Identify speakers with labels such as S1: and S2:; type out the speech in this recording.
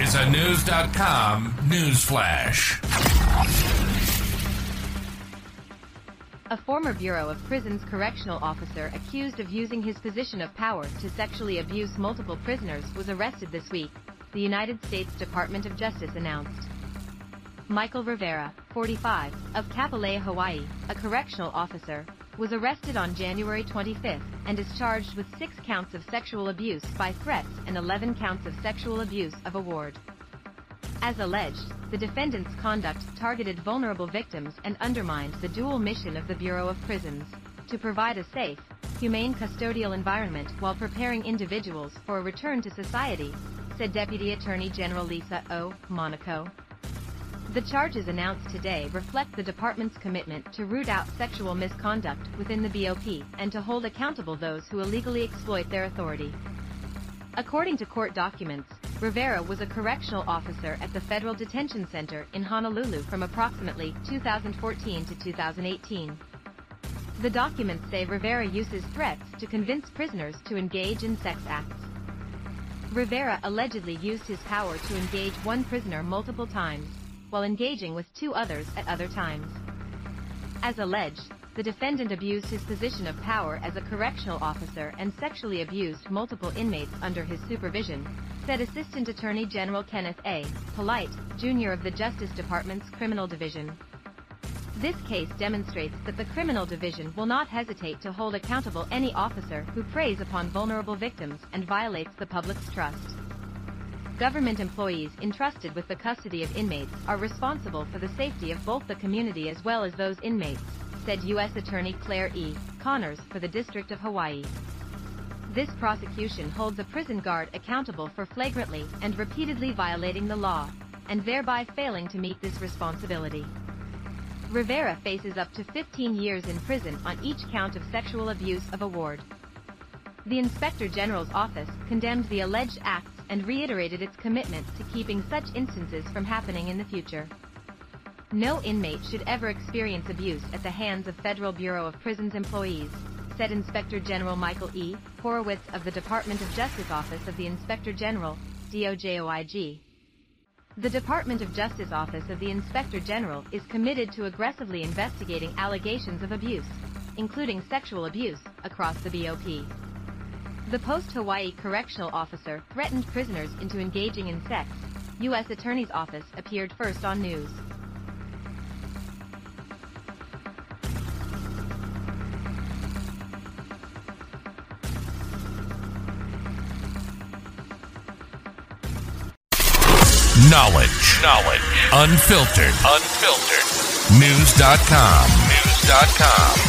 S1: Is a News.com news flash.
S2: A former Bureau of Prisons correctional officer accused of using his position of power to sexually abuse multiple prisoners was arrested this week, the United States Department of Justice announced. Michael Rivera, 45, of Kapolei, Hawaii, a correctional officer, was arrested on January 25 and is charged with six counts of sexual abuse by threats and 11 counts of sexual abuse of a ward. As alleged, the defendant's conduct targeted vulnerable victims and undermined the dual mission of the Bureau of Prisons to provide a safe, humane custodial environment while preparing individuals for a return to society, said Deputy Attorney General Lisa O. Monaco. The charges announced today reflect the department's commitment to root out sexual misconduct within the BOP and to hold accountable those who illegally exploit their authority. According to court documents, Rivera was a correctional officer at the Federal Detention Center in Honolulu from approximately 2014 to 2018. The documents say Rivera uses threats to convince prisoners to engage in sex acts. Rivera allegedly used his power to engage one prisoner multiple times, while engaging with two others at other times. As alleged, the defendant abused his position of power as a correctional officer and sexually abused multiple inmates under his supervision, said Assistant Attorney General Kenneth A. Polite, Jr. of the Justice Department's Criminal Division. This case demonstrates that the Criminal Division will not hesitate to hold accountable any officer who preys upon vulnerable victims and violates the public's trust. Government employees entrusted with the custody of inmates are responsible for the safety of both the community as well as those inmates, said U.S. Attorney Claire E. Connors for the District of Hawaii. This prosecution holds a prison guard accountable for flagrantly and repeatedly violating the law, and thereby failing to meet this responsibility. Rivera faces up to 15 years in prison on each count of sexual abuse of a ward. The Inspector General's office condemned the alleged acts and reiterated its commitment to keeping such instances from happening in the future. No inmate should ever experience abuse at the hands of Federal Bureau of Prisons employees, said Inspector General Michael E. Horowitz of the Department of Justice Office of the Inspector General, DOJOIG. The Department of Justice Office of the Inspector General is committed to aggressively investigating allegations of abuse, including sexual abuse, across the BOP. The post-Hawaii correctional officer threatened prisoners into engaging in sex. U.S. Attorney's Office appeared first on news.
S1: Knowledge. Knowledge. Unfiltered. Unfiltered. News.com. News.com.